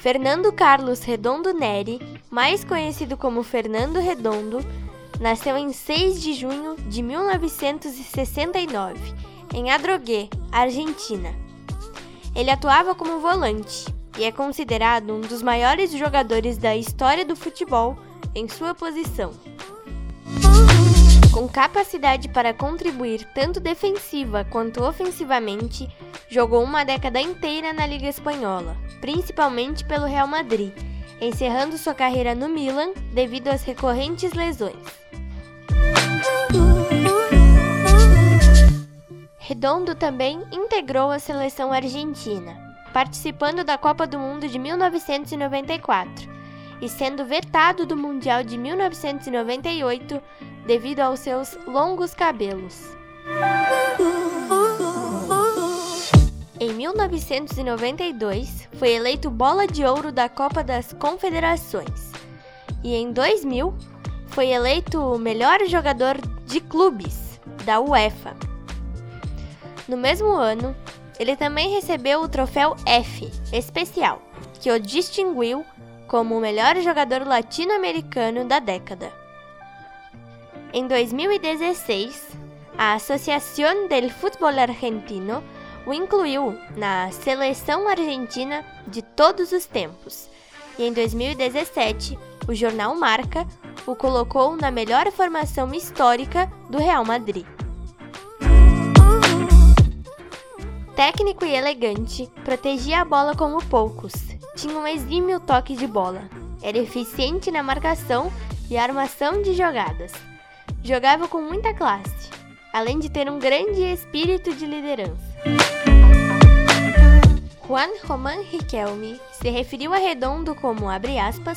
Fernando Carlos Redondo Neri, mais conhecido como Fernando Redondo, nasceu em 6 de junho de 1969, em Adrogué, Argentina. Ele atuava como volante e é considerado um dos maiores jogadores da história do futebol em sua posição. Com capacidade para contribuir tanto defensiva quanto ofensivamente, jogou uma década inteira na Liga Espanhola, principalmente pelo Real Madrid, encerrando sua carreira no Milan devido às recorrentes lesões. Redondo também integrou a seleção argentina, participando da Copa do Mundo de 1994 e sendo vetado do Mundial de 1998 devido aos seus longos cabelos. Em 1992, foi eleito bola de ouro da Copa das Confederações. E em 2000, foi eleito o melhor jogador de clubes da UEFA. No mesmo ano, ele também recebeu o troféu F especial, que o distinguiu como o melhor jogador latino-americano da década. Em 2016, a Associación del Fútbol Argentino o incluiu na seleção argentina de todos os tempos. E em 2017, o jornal Marca o colocou na melhor formação histórica do Real Madrid. Técnico e elegante, protegia a bola como poucos, tinha um exímio toque de bola, era eficiente na marcação e armação de jogadas. Jogava com muita classe, além de ter um grande espírito de liderança. Juan Román Riquelme se referiu a Redondo como, abre aspas,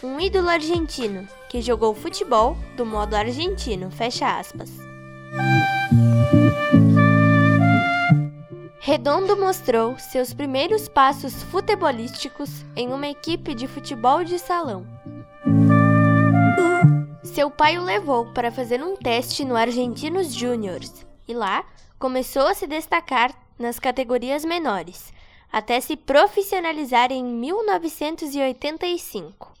um ídolo argentino que jogou futebol do modo argentino, fecha aspas. Redondo mostrou seus primeiros passos futebolísticos em uma equipe de futebol de salão. Seu pai o levou para fazer um teste no Argentinos Júniors e lá começou a se destacar nas categorias menores, até se profissionalizar em 1985.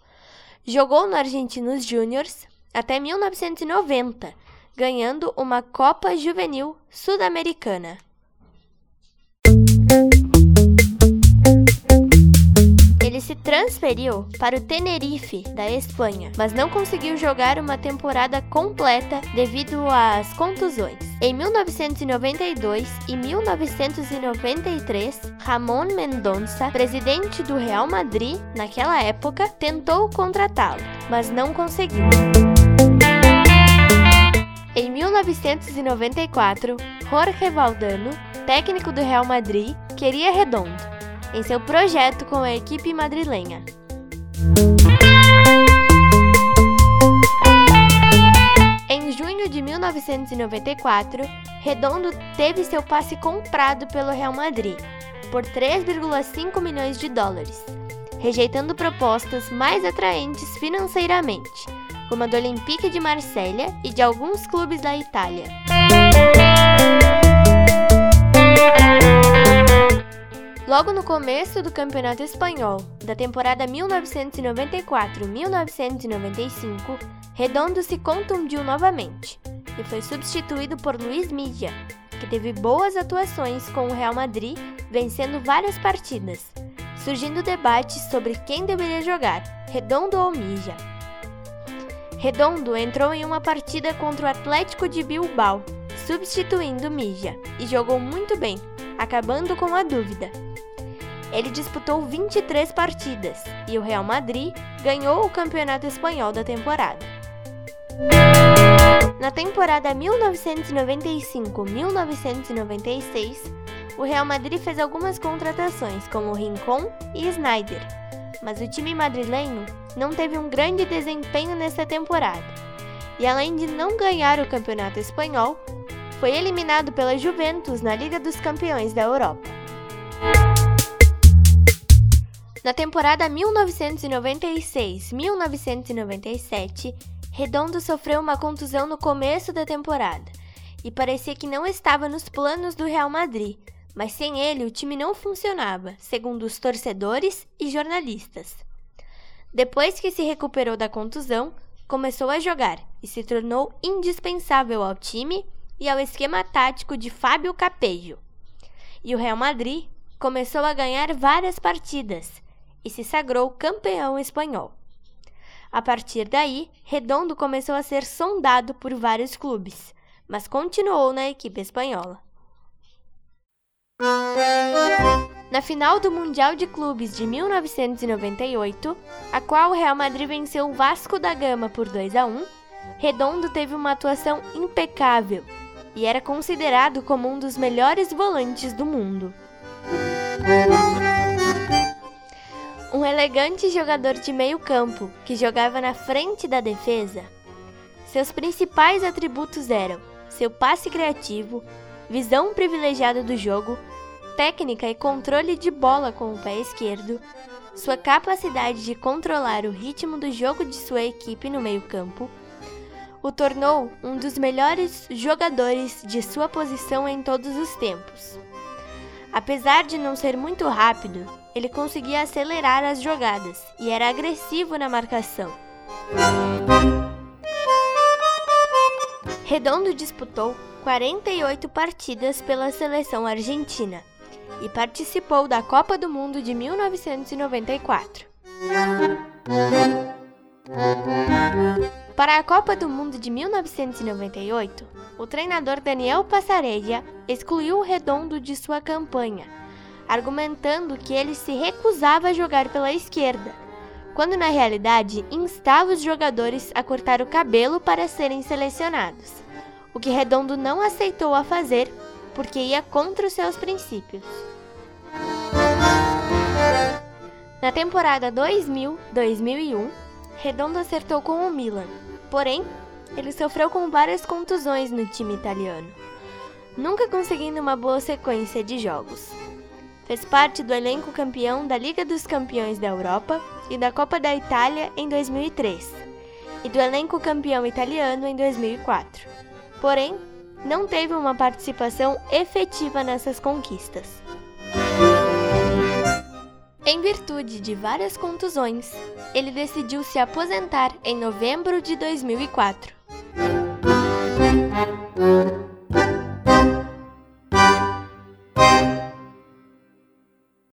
Jogou no Argentinos Júniors até 1990, ganhando uma Copa Juvenil Sul-Americana. Se transferiu para o Tenerife, da Espanha, mas não conseguiu jogar uma temporada completa devido às contusões. Em 1992 e 1993, Ramon Mendonça, presidente do Real Madrid naquela época, tentou contratá-lo, mas não conseguiu. Em 1994, Jorge Valdano, técnico do Real Madrid, queria Redondo em seu projeto com a equipe madrilenha. Em junho de 1994, Redondo teve seu passe comprado pelo Real Madrid por 3,5 milhões de dólares, rejeitando propostas mais atraentes financeiramente, como a do Olympique de Marselha e de alguns clubes da Itália. Logo no começo do Campeonato Espanhol, da temporada 1994-1995, Redondo se contundiu novamente e foi substituído por Luiz Mídia, que teve boas atuações com o Real Madrid, vencendo várias partidas, surgindo debates sobre quem deveria jogar, Redondo ou Mídia. Redondo entrou em uma partida contra o Atlético de Bilbao, substituindo Mídia, e jogou muito bem, acabando com a dúvida. Ele disputou 23 partidas e o Real Madrid ganhou o Campeonato Espanhol da temporada. Na temporada 1995-1996, o Real Madrid fez algumas contratações como Rincon e Snyder, mas o time madrilenho não teve um grande desempenho nesta temporada. E além de não ganhar o Campeonato Espanhol, foi eliminado pela Juventus na Liga dos Campeões da Europa. Na temporada 1996-1997, Redondo sofreu uma contusão no começo da temporada e parecia que não estava nos planos do Real Madrid, mas sem ele o time não funcionava, segundo os torcedores e jornalistas. Depois que se recuperou da contusão, começou a jogar e se tornou indispensável ao time e ao esquema tático de Fábio Capello. E o Real Madrid começou a ganhar várias partidas e se sagrou campeão espanhol. A partir daí, Redondo começou a ser sondado por vários clubes, mas continuou na equipe espanhola. Na final do Mundial de Clubes de 1998, a qual o Real Madrid venceu o Vasco da Gama por 2 a 1, Redondo teve uma atuação impecável e era considerado como um dos melhores volantes do mundo. Um elegante jogador de meio-campo que jogava na frente da defesa. Seus principais atributos eram seu passe criativo, visão privilegiada do jogo, técnica e controle de bola com o pé esquerdo, sua capacidade de controlar o ritmo do jogo de sua equipe no meio-campo, o tornou um dos melhores jogadores de sua posição em todos os tempos. Apesar de não ser muito rápido, ele conseguia acelerar as jogadas e era agressivo na marcação. Redondo disputou 48 partidas pela seleção argentina e participou da Copa do Mundo de 1994. Para a Copa do Mundo de 1998, o treinador Daniel Passarella excluiu o Redondo de sua campanha, argumentando que ele se recusava a jogar pela esquerda quando na realidade instava os jogadores a cortar o cabelo para serem selecionados, o que Redondo não aceitou a fazer porque ia contra os seus princípios. Na temporada 2000-2001, Redondo acertou com o Milan, porém, ele sofreu com várias contusões no time italiano, nunca conseguindo uma boa sequência de jogos. Fez parte do elenco campeão da Liga dos Campeões da Europa e da Copa da Itália em 2003, e do elenco campeão italiano em 2004. Porém, não teve uma participação efetiva nessas conquistas. Em virtude de várias contusões, ele decidiu se aposentar em novembro de 2004.